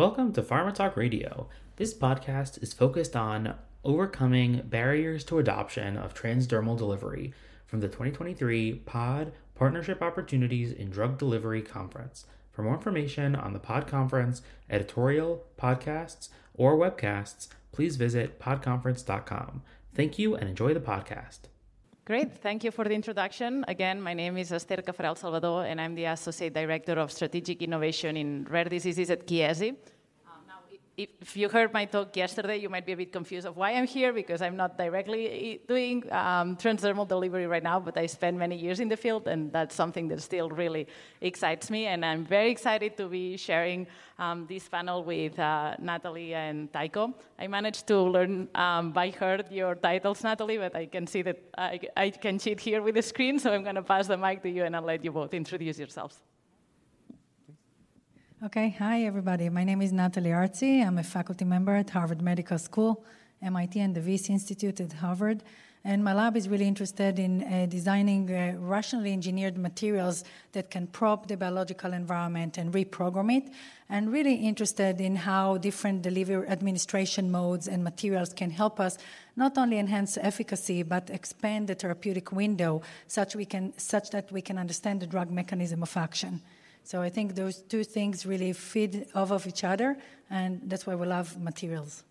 Welcome to Pharma Talk Radio. This podcast is focused on overcoming barriers to adoption of transdermal delivery from the 2023 POD Partnership Opportunities in Drug Delivery Conference. For more information on the POD conference, editorial, podcasts, or webcasts, please visit podconference.com. Thank you and enjoy the podcast. Great. Thank you for the introduction. Again, my name is Esther Cafarel Salvador, and I'm the Associate Director of Strategic Innovation in Rare Diseases at Chiesi if you heard my talk yesterday, you might be a bit confused of why I'm here because I'm not directly doing um, transdermal delivery right now, but I spent many years in the field, and that's something that still really excites me. And I'm very excited to be sharing um, this panel with uh, Natalie and Tycho. I managed to learn um, by heart your titles, Natalie, but I can see that I, I can cheat here with the screen, so I'm going to pass the mic to you and I'll let you both introduce yourselves. Okay, hi everybody. My name is Natalie Artzi. I'm a faculty member at Harvard Medical School, MIT, and the Wyss Institute at Harvard. And my lab is really interested in uh, designing uh, rationally engineered materials that can probe the biological environment and reprogram it, and really interested in how different delivery administration modes and materials can help us not only enhance efficacy but expand the therapeutic window such, we can, such that we can understand the drug mechanism of action. So I think those two things really feed off of each other, and that's why we love materials.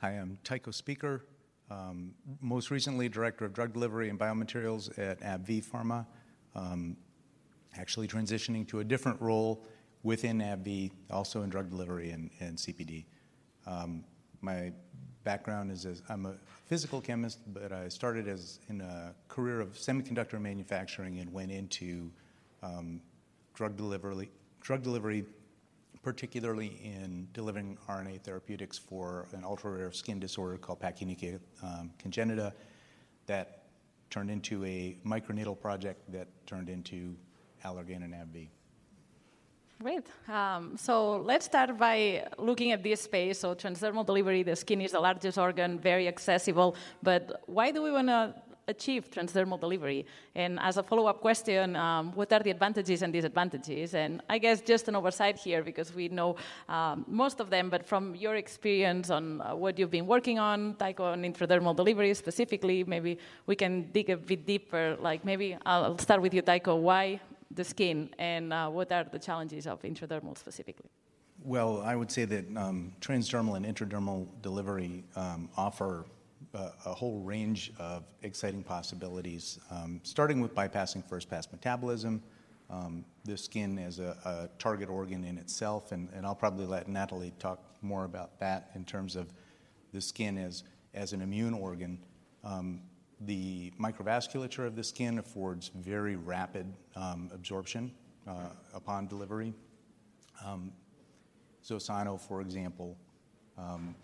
Hi, I'm Tycho Speaker, um, most recently Director of Drug Delivery and Biomaterials at AbbVie Pharma. Um, actually transitioning to a different role within AbbVie, also in drug delivery and, and CPD. Um, my background is as I'm a physical chemist, but I started as in a career of semiconductor manufacturing and went into um, drug delivery, drug delivery, particularly in delivering RNA therapeutics for an ultra rare skin disorder called pachyonychia um, congenita, that turned into a microneedle project that turned into Allergan and AbbVie. Great. Um, so let's start by looking at this space. So transdermal delivery, the skin is the largest organ, very accessible. But why do we want to achieve transdermal delivery? And as a follow-up question, um, what are the advantages and disadvantages? And I guess just an oversight here because we know um, most of them, but from your experience on uh, what you've been working on, Tycho, on intradermal delivery specifically, maybe we can dig a bit deeper. Like maybe I'll start with you, Tycho. Why the skin, and uh, what are the challenges of intradermal specifically? Well, I would say that um, transdermal and intradermal delivery um, offer a, whole range of exciting possibilities, um, starting with bypassing first pass metabolism, um, the skin as a, target organ in itself, and, I'll probably let Natalie talk more about that in terms of the skin as, as an immune organ. Um, the microvasculature of the skin affords very rapid absorption uh, upon delivery. Zosano, for example,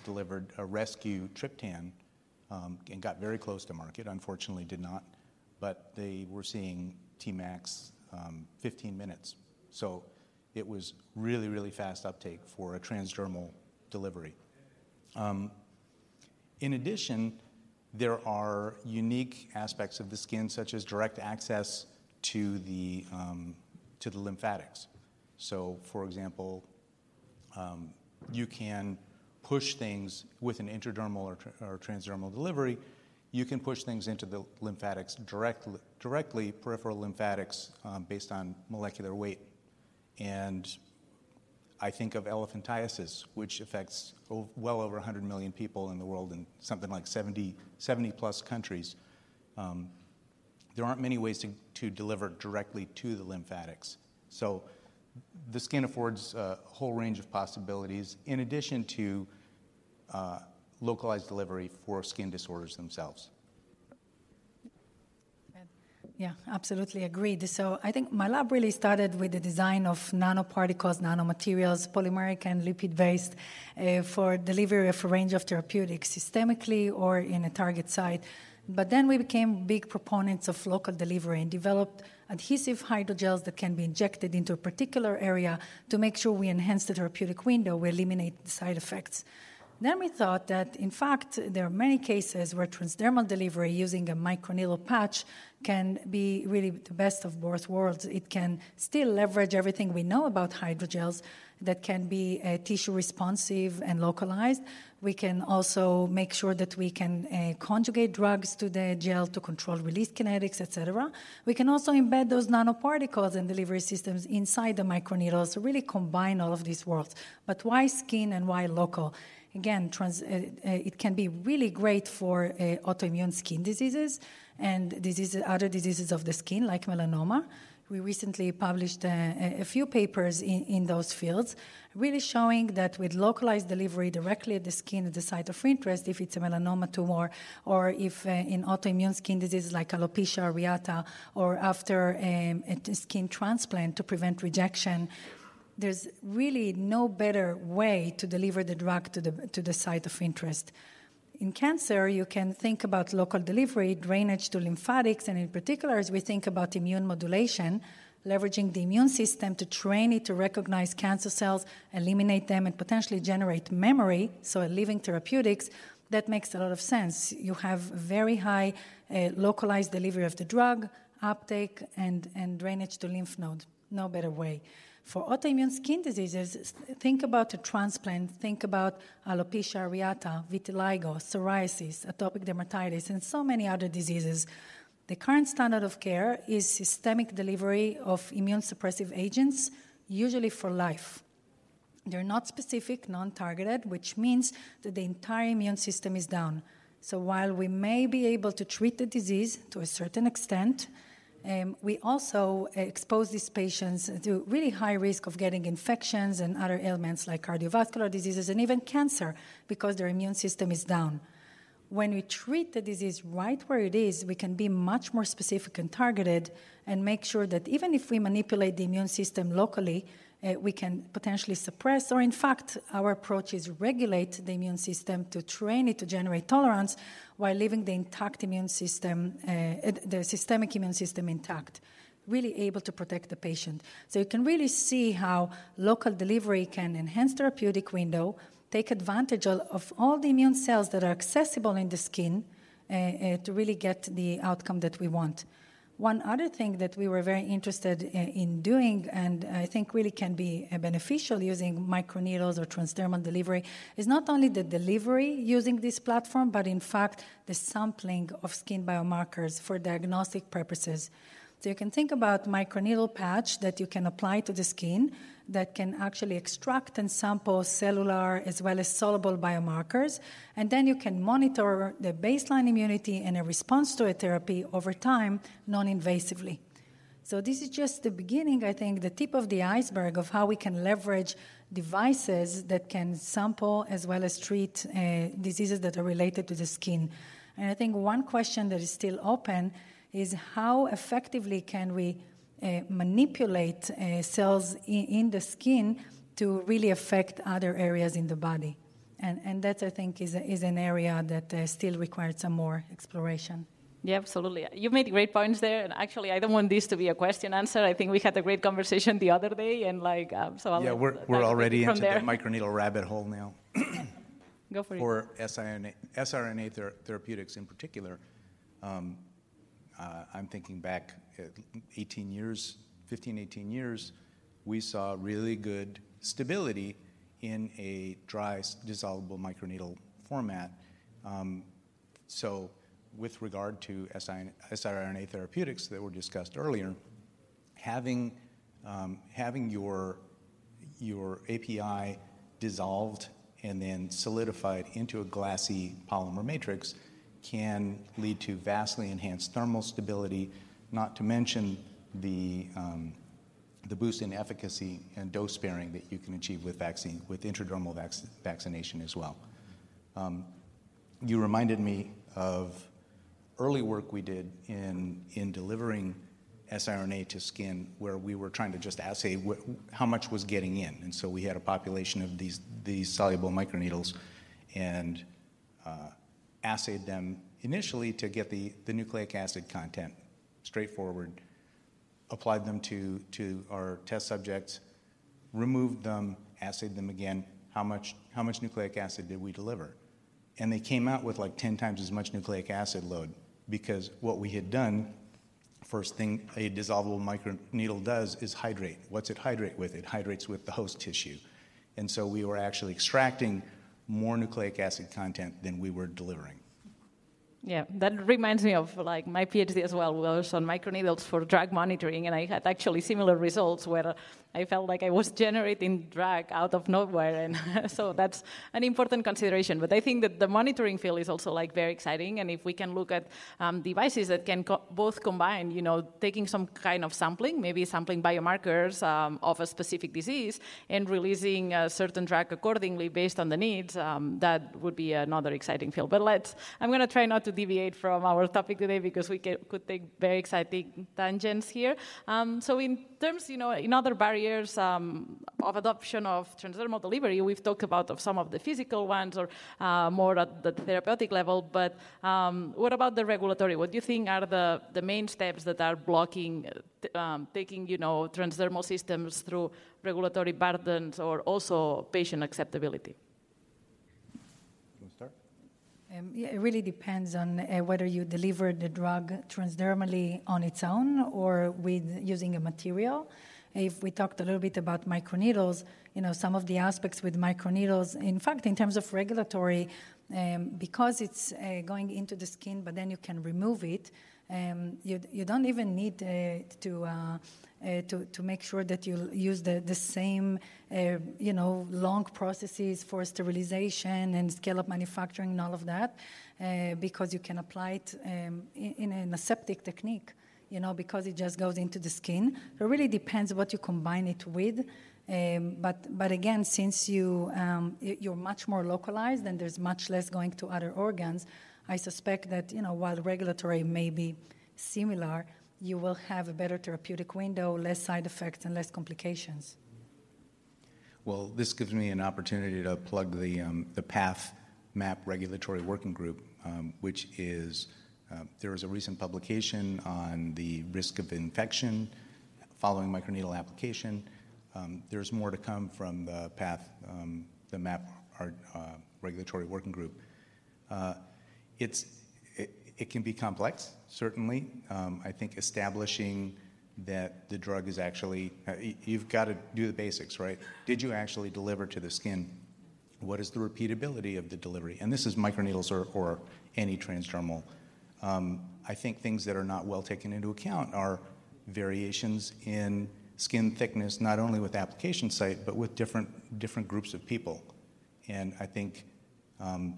delivered a rescue triptan and got very close to market. Unfortunately, did not, but they were seeing Tmax um, 15 minutes. So it was really, really fast uptake for a transdermal delivery. Um, in addition, there are unique aspects of the skin, such as direct access to the, um, to the lymphatics. So, for example, um, you can push things with an intradermal or, tra- or transdermal delivery, you can push things into the lymphatics directly, directly peripheral lymphatics um, based on molecular weight. And I think of elephantiasis, which affects well over 100 million people in the world in something like 70, 70 plus countries. Um, there aren't many ways to, to deliver directly to the lymphatics. So the skin affords a whole range of possibilities in addition to uh, localized delivery for skin disorders themselves. Yeah, absolutely agreed. So I think my lab really started with the design of nanoparticles, nanomaterials, polymeric and lipid-based uh, for delivery of a range of therapeutics, systemically or in a target site. But then we became big proponents of local delivery and developed adhesive hydrogels that can be injected into a particular area to make sure we enhance the therapeutic window, we eliminate the side effects. Then we thought that, in fact, there are many cases where transdermal delivery using a microneedle patch can be really the best of both worlds. It can still leverage everything we know about hydrogels that can be uh, tissue responsive and localized. We can also make sure that we can uh, conjugate drugs to the gel to control release kinetics, etc. We can also embed those nanoparticles and delivery systems inside the microneedles to really combine all of these worlds. But why skin and why local? Again, trans, uh, uh it can be really great for uh, autoimmune skin diseases and diseases, other diseases of the skin, like melanoma. We recently published a, a few papers in, in, those fields, really showing that with localized delivery directly at the skin at the site of interest, if it's a melanoma tumor, or if uh, in autoimmune skin diseases like alopecia areata, or after um, a skin transplant to prevent rejection, there's really no better way to deliver the drug to the, to the site of interest. In cancer, you can think about local delivery, drainage to lymphatics, and in particular, as we think about immune modulation, leveraging the immune system to train it to recognize cancer cells, eliminate them, and potentially generate memory, so a living therapeutics, that makes a lot of sense. You have very high uh, localized delivery of the drug, uptake, and, and drainage to lymph node. No better way. For autoimmune skin diseases, think about a transplant, think about alopecia areata, vitiligo, psoriasis, atopic dermatitis, and so many other diseases. The current standard of care is systemic delivery of immune suppressive agents, usually for life. They're not specific, non targeted, which means that the entire immune system is down. So while we may be able to treat the disease to a certain extent, um, we also expose these patients to really high risk of getting infections and other ailments like cardiovascular diseases and even cancer because their immune system is down. When we treat the disease right where it is, we can be much more specific and targeted and make sure that even if we manipulate the immune system locally, uh, we can potentially suppress, or in fact, our approach is regulate the immune system to train it to generate tolerance while leaving the intact immune system, uh, the systemic immune system intact, really able to protect the patient. So you can really see how local delivery can enhance therapeutic window, take advantage of all the immune cells that are accessible in the skin uh, uh, to really get the outcome that we want. One other thing that we were very interested eh, in doing, and I think really can be eh, beneficial using microneedles or transdermal delivery, is not only the delivery using this platform, but in fact the sampling of skin biomarkers for diagnostic purposes. So you can think about microneedle patch that you can apply to the skin that can actually extract and sample cellular as well as soluble biomarkers. And then you can monitor the baseline immunity and a response to a therapy over time non invasively. So, this is just the beginning, I think, the tip of the iceberg of how we can leverage devices that can sample as well as treat uh, diseases that are related to the skin. And I think one question that is still open is how effectively can we uh, manipulate uh, cells in, in, the skin to really affect other areas in the body. And, and that, I think, is, is an area that uh, still requires some more exploration. Yeah, absolutely. You made great points there, and actually, I don't want this to be a question answer. I think we had a great conversation the other day, and like, um, so I'll yeah, we're we're already into there. the microneedle rabbit hole now. Go for, for it. For siRNA, siRNA ther- therapeutics in particular, um, uh, I'm thinking back 18 years, 15, 18 years, we saw really good stability in a dry dissolvable microneedle format. Um, so, with regard to siRNA therapeutics that were discussed earlier, having um, having your your API dissolved and then solidified into a glassy polymer matrix can lead to vastly enhanced thermal stability, not to mention the, um, the boost in efficacy and dose sparing that you can achieve with vaccine, with intradermal vac- vaccination as well. Um, you reminded me of early work we did in, in delivering siRNA to skin where we were trying to just assay how much was getting in. And so we had a population of these, these soluble microneedles and uh, assayed them initially to get the, the nucleic acid content, straightforward, applied them to, to our test subjects, removed them, assayed them again. How much, how much nucleic acid did we deliver? And they came out with like 10 times as much nucleic acid load because what we had done, first thing a dissolvable microneedle does is hydrate. What's it hydrate with? It hydrates with the host tissue. And so we were actually extracting more nucleic acid content than we were delivering. Yeah, that reminds me of like my PhD as well was on microneedles for drug monitoring, and I had actually similar results where I felt like I was generating drug out of nowhere, and so that's an important consideration. But I think that the monitoring field is also like very exciting, and if we can look at um, devices that can co- both combine, you know, taking some kind of sampling, maybe sampling biomarkers um, of a specific disease, and releasing a certain drug accordingly based on the needs, um, that would be another exciting field. But let's, I'm going to try not to deviate from our topic today because we could take very exciting tangents here. Um, so in terms, you know, in other barriers um, of adoption of transdermal delivery, we've talked about of some of the physical ones or uh, more at the therapeutic level. But um, what about the regulatory? What do you think are the, the main steps that are blocking uh, um, taking, you know, transdermal systems through regulatory burdens or also patient acceptability? Um, yeah, it really depends on uh, whether you deliver the drug transdermally on its own or with using a material. If we talked a little bit about microneedles, you know, some of the aspects with microneedles, in fact, in terms of regulatory, um, because it's uh, going into the skin, but then you can remove it, um, you, you don't even need uh, to uh, uh, to, to make sure that you use the, the same, uh, you know, long processes for sterilization and scale-up manufacturing and all of that, uh, because you can apply it um, in, in, an aseptic technique, you know, because it just goes into the skin. It really depends what you combine it with. Um, but, but again, since you, um, you're much more localized and there's much less going to other organs, I suspect that, you know, while regulatory may be similar, you will have a better therapeutic window, less side effects, and less complications. Well, this gives me an opportunity to plug the, um, the PATH MAP Regulatory Working Group, um, which is uh, there is a recent publication on the risk of infection following microneedle application. Um, there's more to come from the PATH, um, the MAP our, uh, Regulatory Working Group. Uh, it's it can be complex, certainly. Um, I think establishing that the drug is actually, uh, you've got to do the basics, right? Did you actually deliver to the skin? What is the repeatability of the delivery? And this is microneedles or, or any transdermal. Um, I think things that are not well taken into account are variations in skin thickness, not only with application site, but with different, different groups of people. And I think um,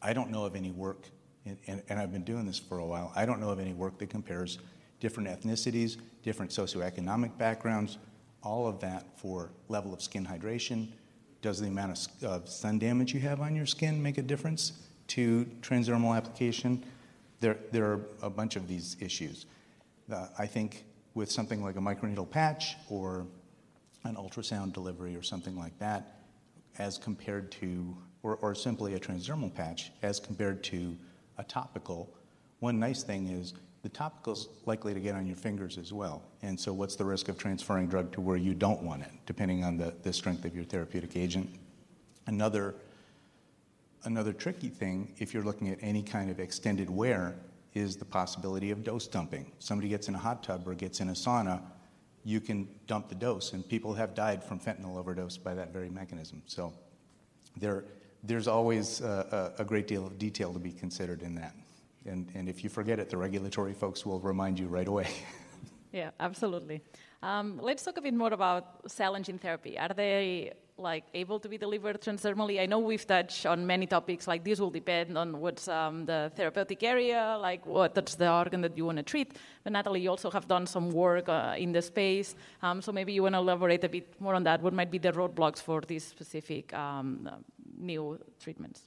I don't know of any work and, and, I've been doing this for a while, I don't know of any work that compares different ethnicities, different socioeconomic backgrounds, all of that for level of skin hydration. Does the amount of sun damage you have on your skin make a difference to transdermal application? There, there are a bunch of these issues. Uh, I think with something like a microneedle patch or an ultrasound delivery or something like that, as compared to, or, or simply a transdermal patch, as compared to a topical, one nice thing is the topical is likely to get on your fingers as well. And so, what's the risk of transferring drug to where you don't want it, depending on the, the strength of your therapeutic agent? Another, another tricky thing, if you're looking at any kind of extended wear, is the possibility of dose dumping. Somebody gets in a hot tub or gets in a sauna, you can dump the dose, and people have died from fentanyl overdose by that very mechanism. So, there there's always a, a, great deal of detail to be considered in that. And, and if you forget it, the regulatory folks will remind you right away. yeah, absolutely. Um, let's talk a bit more about cell and gene therapy. Are they like able to be delivered transdermally? I know we've touched on many topics. Like this will depend on what's um, the therapeutic area, like what's the organ that you want to treat. But Natalie, you also have done some work uh, in the space. Um, so maybe you want to elaborate a bit more on that. What might be the roadblocks for this specific um, new treatments?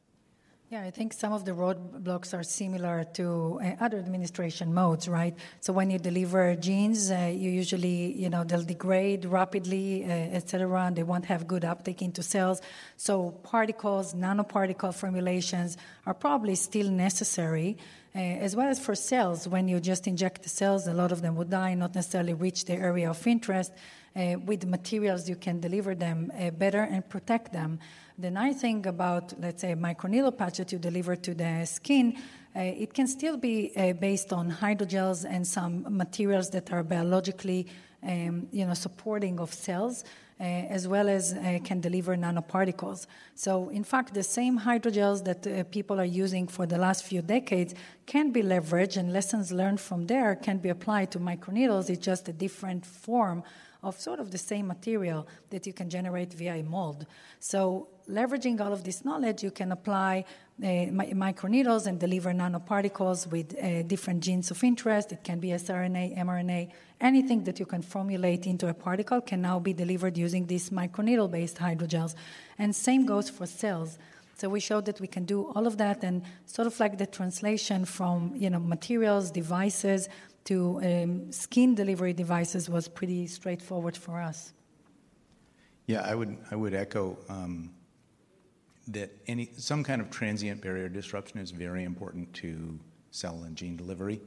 Yeah, I think some of the roadblocks are similar to uh, other administration modes, right? So when you deliver genes, uh, you usually, you know, they'll degrade rapidly, uh, et cetera, and they won't have good uptake into cells. So particles, nanoparticle formulations are probably still necessary. Uh, as well as for cells, when you just inject the cells, a lot of them would die, not necessarily reach the area of interest. Uh, with materials, you can deliver them uh, better and protect them. The nice thing about, let's say, microneedle patch that you deliver to the skin, uh, it can still be uh, based on hydrogels and some materials that are biologically, um, you know, supporting of cells. uh, as well as uh, can deliver nanoparticles. So, in fact, the same hydrogels that people are using for the last few decades can be leveraged, and lessons learned from there can be applied to microneedles. It's just a different form of sort of the same material that you can generate via a mold. So, leveraging all of this knowledge, you can apply uh, microneedles and deliver nanoparticles with uh, different genes of interest. It can be siRNA, mRNA, anything that you can formulate into a particle can now be delivered using these microneedle based hydrogels. And same goes for cells. So we showed that we can do all of that and sort of like the translation from you know materials, devices to um, skin delivery devices was pretty straightforward for us. Yeah, I would I would echo um, that any some kind of transient barrier disruption is very important to cell and gene delivery.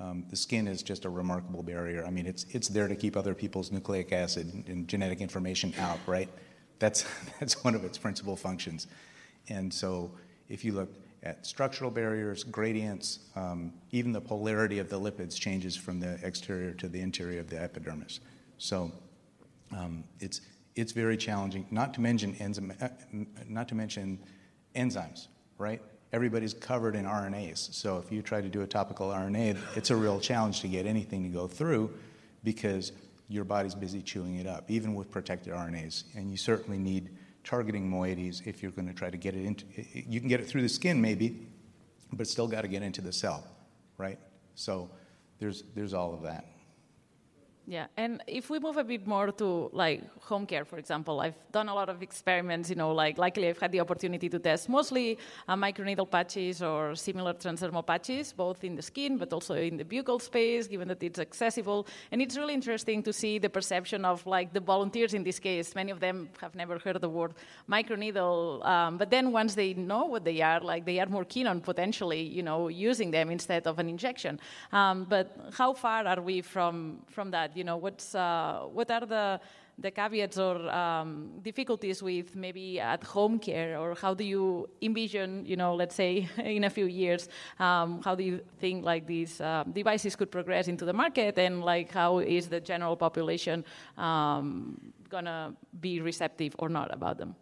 Um, the skin is just a remarkable barrier. I mean, it's it's there to keep other people's nucleic acid and genetic information out, right? That's that's one of its principal functions. And so, if you look at structural barriers, gradients, um, even the polarity of the lipids changes from the exterior to the interior of the epidermis. So, um, it's it's very challenging. Not to mention enzyme, uh, not to mention enzymes, right? Everybody's covered in RNAs. So if you try to do a topical RNA, it's a real challenge to get anything to go through because your body's busy chewing it up, even with protected RNAs. And you certainly need targeting moieties if you're going to try to get it into. You can get it through the skin maybe, but still got to get into the cell, right? So there's there's all of that. Yeah, and if we move a bit more to like home care, for example, I've done a lot of experiments. You know, like luckily I've had the opportunity to test mostly uh, microneedle patches or similar transdermal patches, both in the skin but also in the buccal space, given that it's accessible. And it's really interesting to see the perception of like the volunteers in this case. Many of them have never heard the word microneedle, um, but then once they know what they are, like they are more keen on potentially, you know, using them instead of an injection. Um, but how far are we from from that? You know, what's uh, what are the the caveats or um, difficulties with maybe at home care, or how do you envision, you know, let's say in a few years, um, how do you think like these uh, devices could progress into the market, and like how is the general population um, gonna be receptive or not about them?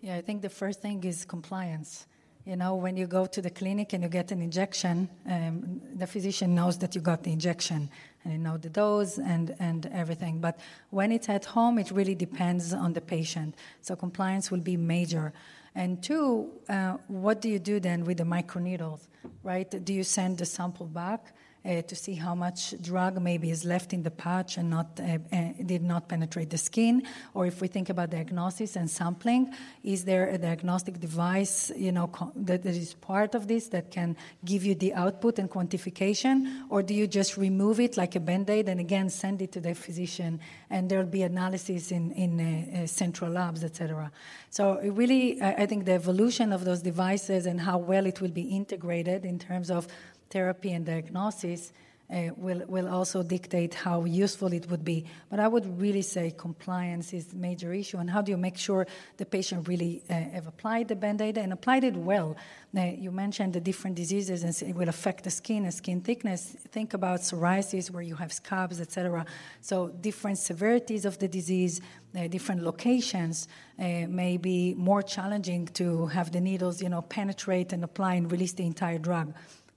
Yeah, I think the first thing is compliance. You know, when you go to the clinic and you get an injection, um, the physician knows that you got the injection and you know the dose and, and everything. But when it's at home, it really depends on the patient. So compliance will be major. And two, uh, what do you do then with the microneedles, right? Do you send the sample back? Uh, to see how much drug maybe is left in the patch and not uh, uh, did not penetrate the skin. Or if we think about diagnosis and sampling, is there a diagnostic device, you know, that, that is part of this that can give you the output and quantification, or do you just remove it like a band-aid and again send it to the physician and there'll be analysis in in uh, uh, central labs, etc. So really, I, I think the evolution of those devices and how well it will be integrated in terms of therapy and diagnosis uh, will, will also dictate how useful it would be. But I would really say compliance is a major issue. And how do you make sure the patient really uh, have applied the band-aid and applied it well? Uh, you mentioned the different diseases and it will affect the skin and skin thickness. Think about psoriasis where you have scabs, etc. So different severities of the disease, uh, different locations uh, may be more challenging to have the needles, you know, penetrate and apply and release the entire drug.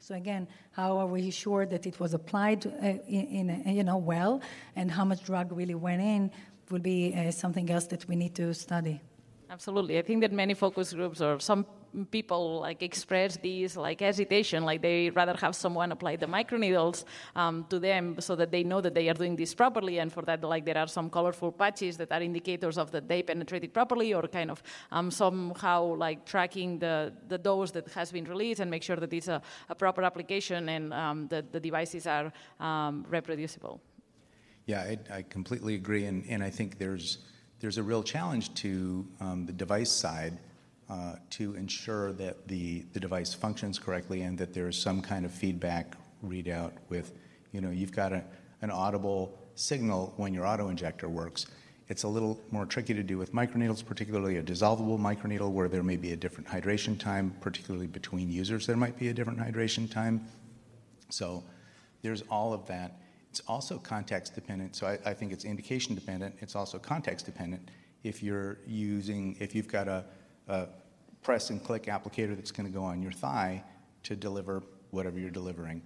So again, how are we sure that it was applied uh, in, in, you know well, and how much drug really went in will be uh, something else that we need to study. Absolutely, I think that many focus groups or some people like express these like hesitation, like they rather have someone apply the microneedles um, to them so that they know that they are doing this properly, and for that like there are some colorful patches that are indicators of that they penetrated properly, or kind of um, somehow like tracking the the dose that has been released and make sure that it's a, a proper application and um, that the devices are um, reproducible. Yeah, I, I, completely agree, and, and I think there's there's a real challenge to um, the device side Uh, to ensure that the, device functions correctly and that there's some kind of feedback readout with, you know, you've got an audible signal when your auto injector works. It's a little more tricky to do with microneedles, particularly a dissolvable microneedle where there may be a different hydration time, particularly between users, there might be a different hydration time. So there's all of that. It's also context dependent. So I think it's indication dependent. It's also context dependent. If you're using, if you've got a, a press and click applicator that's going to go on your thigh to deliver whatever you're delivering,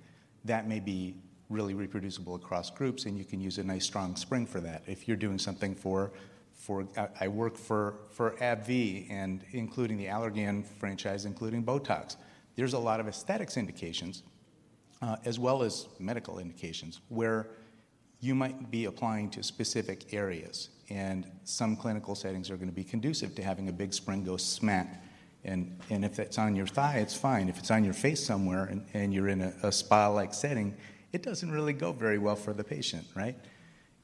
that may be really reproducible across groups, and you can use a nice strong spring for that. If you're doing something for, for I work for, for AbbVie and including the Allergan franchise, including Botox. There's a lot of aesthetics indications, uh, as well as medical indications, where you might be applying to specific areas. And some clinical settings are going to be conducive to having a big spring go smack. And, and if it's on your thigh, it's fine. If it's on your face somewhere and, and you're in a, a spa like setting, it doesn't really go very well for the patient, right?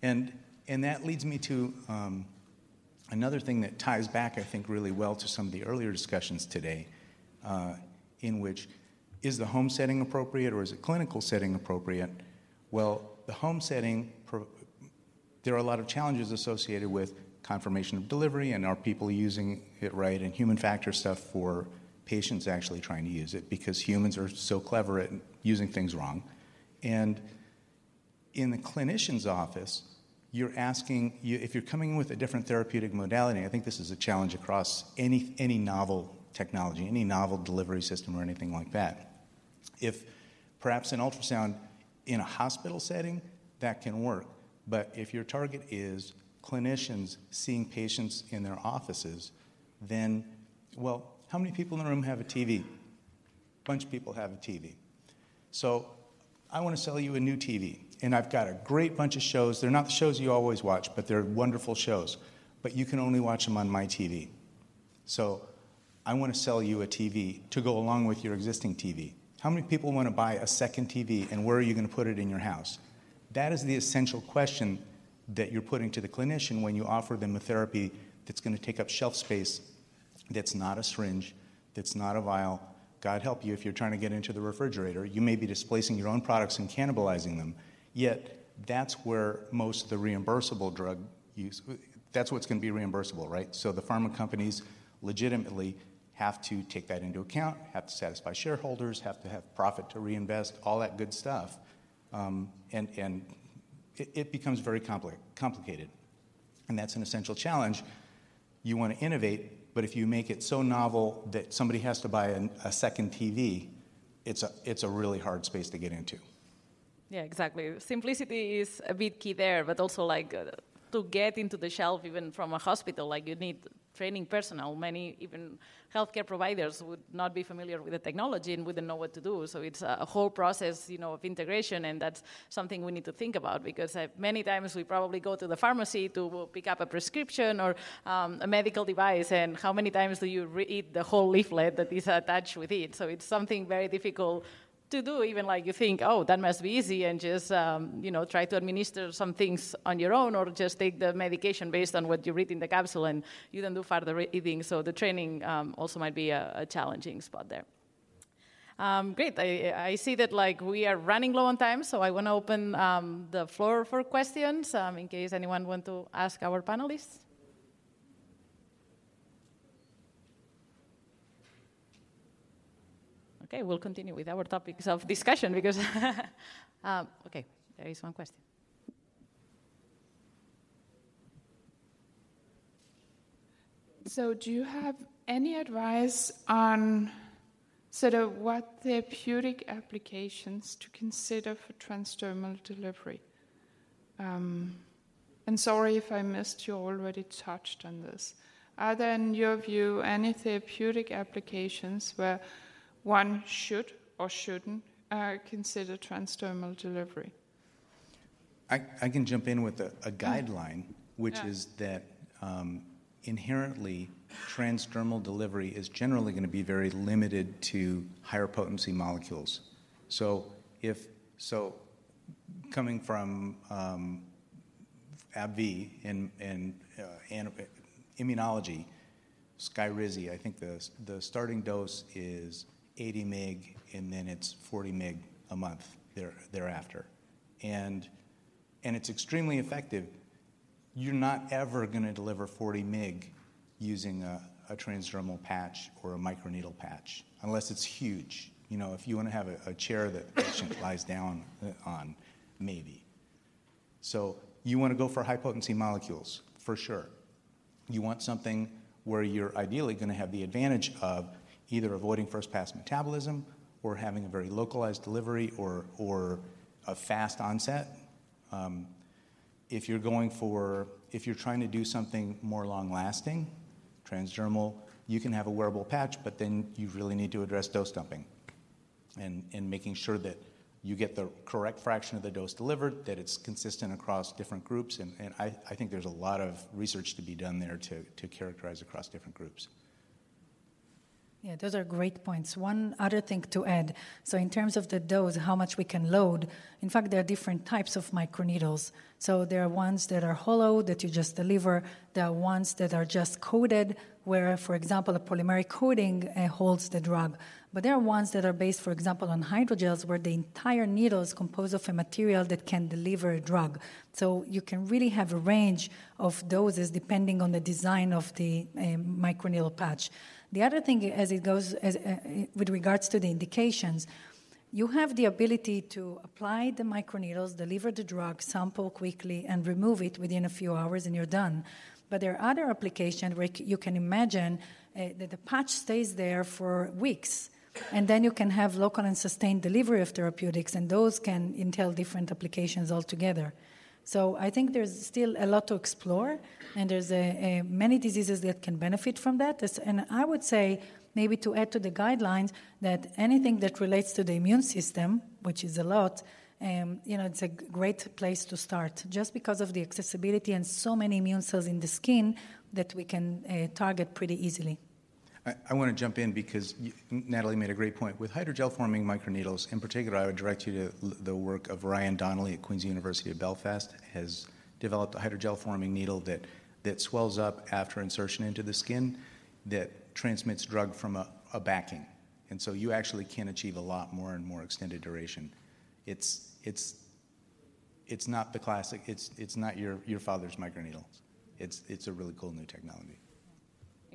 And, and that leads me to um, another thing that ties back, I think, really well to some of the earlier discussions today, uh, in which is the home setting appropriate or is it clinical setting appropriate? Well, the home setting, there are a lot of challenges associated with confirmation of delivery and are people using it right and human factor stuff for patients actually trying to use it because humans are so clever at using things wrong. And in the clinician's office, you're asking, you, if you're coming with a different therapeutic modality, I think this is a challenge across any, any novel technology, any novel delivery system or anything like that. If perhaps an ultrasound in a hospital setting, that can work. But if your target is clinicians seeing patients in their offices, then, well, how many people in the room have a TV? A bunch of people have a TV. So I want to sell you a new TV. And I've got a great bunch of shows. They're not the shows you always watch, but they're wonderful shows. But you can only watch them on my TV. So I want to sell you a TV to go along with your existing TV. How many people want to buy a second TV and where are you going to put it in your house? That is the essential question that you're putting to the clinician when you offer them a therapy that's going to take up shelf space, that's not a syringe, that's not a vial, God help you if you're trying to get into the refrigerator. You may be displacing your own products and cannibalizing them. Yet, that's where most of the reimbursable drug use, that's what's going to be reimbursable, right? So the pharma companies legitimately have to take that into account, have to satisfy shareholders, have to have profit to reinvest, all that good stuff. Um, and and it, it becomes very compli- complicated. And that's an essential challenge. You want to innovate, but if you make it so novel that somebody has to buy a, a second TV, it's a, it's a really hard space to get into. Yeah, exactly. Simplicity is a bit key there, but also like uh, to get into the shelf even from a hospital, like you need training personnel. Many even healthcare providers would not be familiar with the technology and wouldn't know what to do. So it's a whole process, you know, of integration, and that's something we need to think about because uh, many times we probably go to the pharmacy to pick up a prescription or um, a medical device, and how many times do you read the whole leaflet that is attached with it? So it's something very difficult to do even like you think oh that must be easy and just um, you know try to administer some things on your own or just take the medication based on what you read in the capsule and you don't do further reading. So the training um, also might be a, a challenging spot there. Um, great. I, I, see that like we are running low on time so i want to open um, the floor for questions um, in case anyone want to ask our panelists Okay, we'll continue with our topics of discussion because, um, okay, there is one question. So, do you have any advice on sort of what therapeutic applications to consider for transdermal delivery? Um, and sorry if I missed you already touched on this. Are there, in your view, any therapeutic applications where one should or shouldn't uh, consider transdermal delivery? I, I, can jump in with a, a guideline, which yeah. is that um, inherently transdermal delivery is generally going to be very limited to higher potency molecules. So if so, coming from um, AbbVie in, in uh, immunology, Skyrizi, I think the the starting dose is 80 meg, and then it's 40 meg a month thereafter. And, it's extremely effective. You're not ever going to deliver 40 meg using a, transdermal patch or a microneedle patch, unless it's huge. You know, if you want to have a, chair that the patient lies down uh, on, maybe. So you want to go for high potency molecules, for sure. You want something where you're ideally going to have the advantage of either avoiding first pass metabolism or having a very localized delivery or, or a fast onset. Um, if you're going for, if you're trying to do something more long lasting, transdermal, you can have a wearable patch, but then you really need to address dose dumping and, and making sure that you get the correct fraction of the dose delivered, that it's consistent across different groups. And, I, think there's a lot of research to be done there to characterize across different groups. Yeah, those are great points. One other thing to add so, in terms of the dose, how much we can load, in fact, there are different types of microneedles. So, there are ones that are hollow that you just deliver, there are ones that are just coated, where, for example, a polymeric coating uh, holds the drug. But there are ones that are based, for example, on hydrogels, where the entire needle is composed of a material that can deliver a drug. So, you can really have a range of doses depending on the design of the uh, microneedle patch. The other thing, as it goes as, uh, with regards to the indications, you have the ability to apply the microneedles, deliver the drug, sample quickly, and remove it within a few hours, and you're done. But there are other applications where you can imagine uh, that the patch stays there for weeks. And then you can have local and sustained delivery of therapeutics, and those can entail different applications altogether. So I think there's still a lot to explore, and there's a, a many diseases that can benefit from that. And I would say maybe to add to the guidelines that anything that relates to the immune system, which is a lot, um, you know, it's a great place to start just because of the accessibility and so many immune cells in the skin that we can uh, target pretty easily. I, want to jump in because Natalie made a great point. With hydrogel forming microneedles, in particular, I would direct you to the work of Ryan Donnelly at Queen's University of Belfast, has developed a hydrogel forming needle that, that swells up after insertion into the skin that transmits drug from a, a backing. And so you actually can achieve a lot more and more extended duration. It's, it's, it's not the classic, it's, it's not your, your father's microneedles. It's, it's a really cool new technology.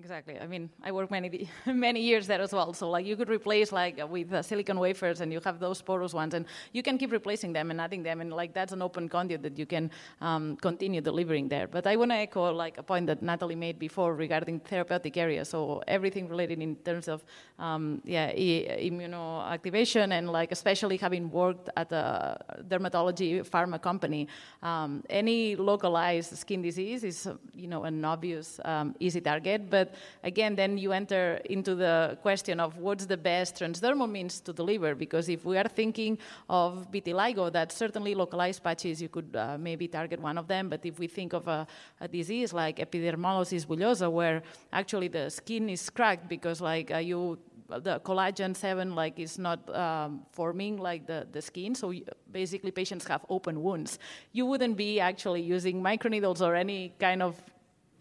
Exactly. I mean, I worked many many years there as well. So like you could replace like with uh, silicon wafers, and you have those porous ones, and you can keep replacing them and adding them, and like that's an open conduit that you can um, continue delivering there. But I want to echo like a point that Natalie made before regarding therapeutic areas. So everything related in terms of um, yeah e- immunoactivation, and like especially having worked at a dermatology pharma company, um, any localized skin disease is you know an obvious um, easy target, but again, then you enter into the question of what's the best transdermal means to deliver. Because if we are thinking of vitiligo, that certainly localized patches, you could uh, maybe target one of them. But if we think of a, a, disease like epidermolysis bullosa, where actually the skin is cracked because like uh, you the collagen 7 like is not um, forming like the, the skin so basically patients have open wounds you wouldn't be actually using microneedles or any kind of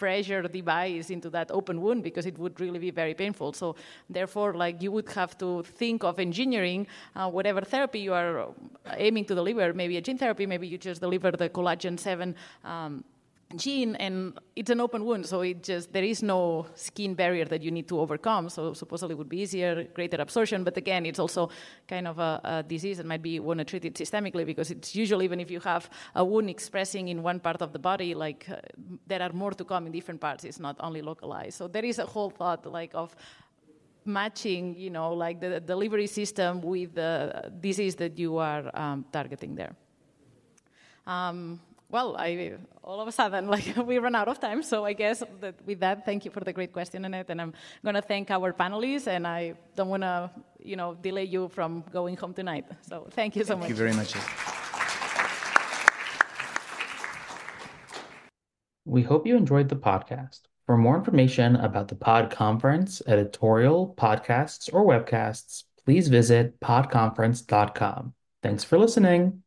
pressure device into that open wound because it would really be very painful. So therefore, like you would have to think of engineering uh, whatever therapy you are aiming to deliver. Maybe a gene therapy, maybe you just deliver the collagen seven. Um, gene and it's an open wound so it just there is no skin barrier that you need to overcome so supposedly it would be easier greater absorption but again it's also kind of a, a disease that might be want to treat it systemically because it's usually even if you have a wound expressing in one part of the body like uh, there are more to come in different parts it's not only localized. So there is a whole thought like of matching you know like the delivery system with the disease that you are um, targeting there. Um, well, I, all of a sudden, like we run out of time. So I guess that with that, thank you for the great question, Annette. And I'm going to thank our panelists. And I don't want to, you know, delay you from going home tonight. So thank you so thank much. Thank you very much. We hope you enjoyed the podcast. For more information about the Pod Conference, editorial, podcasts, or webcasts, please visit podconference.com. Thanks for listening.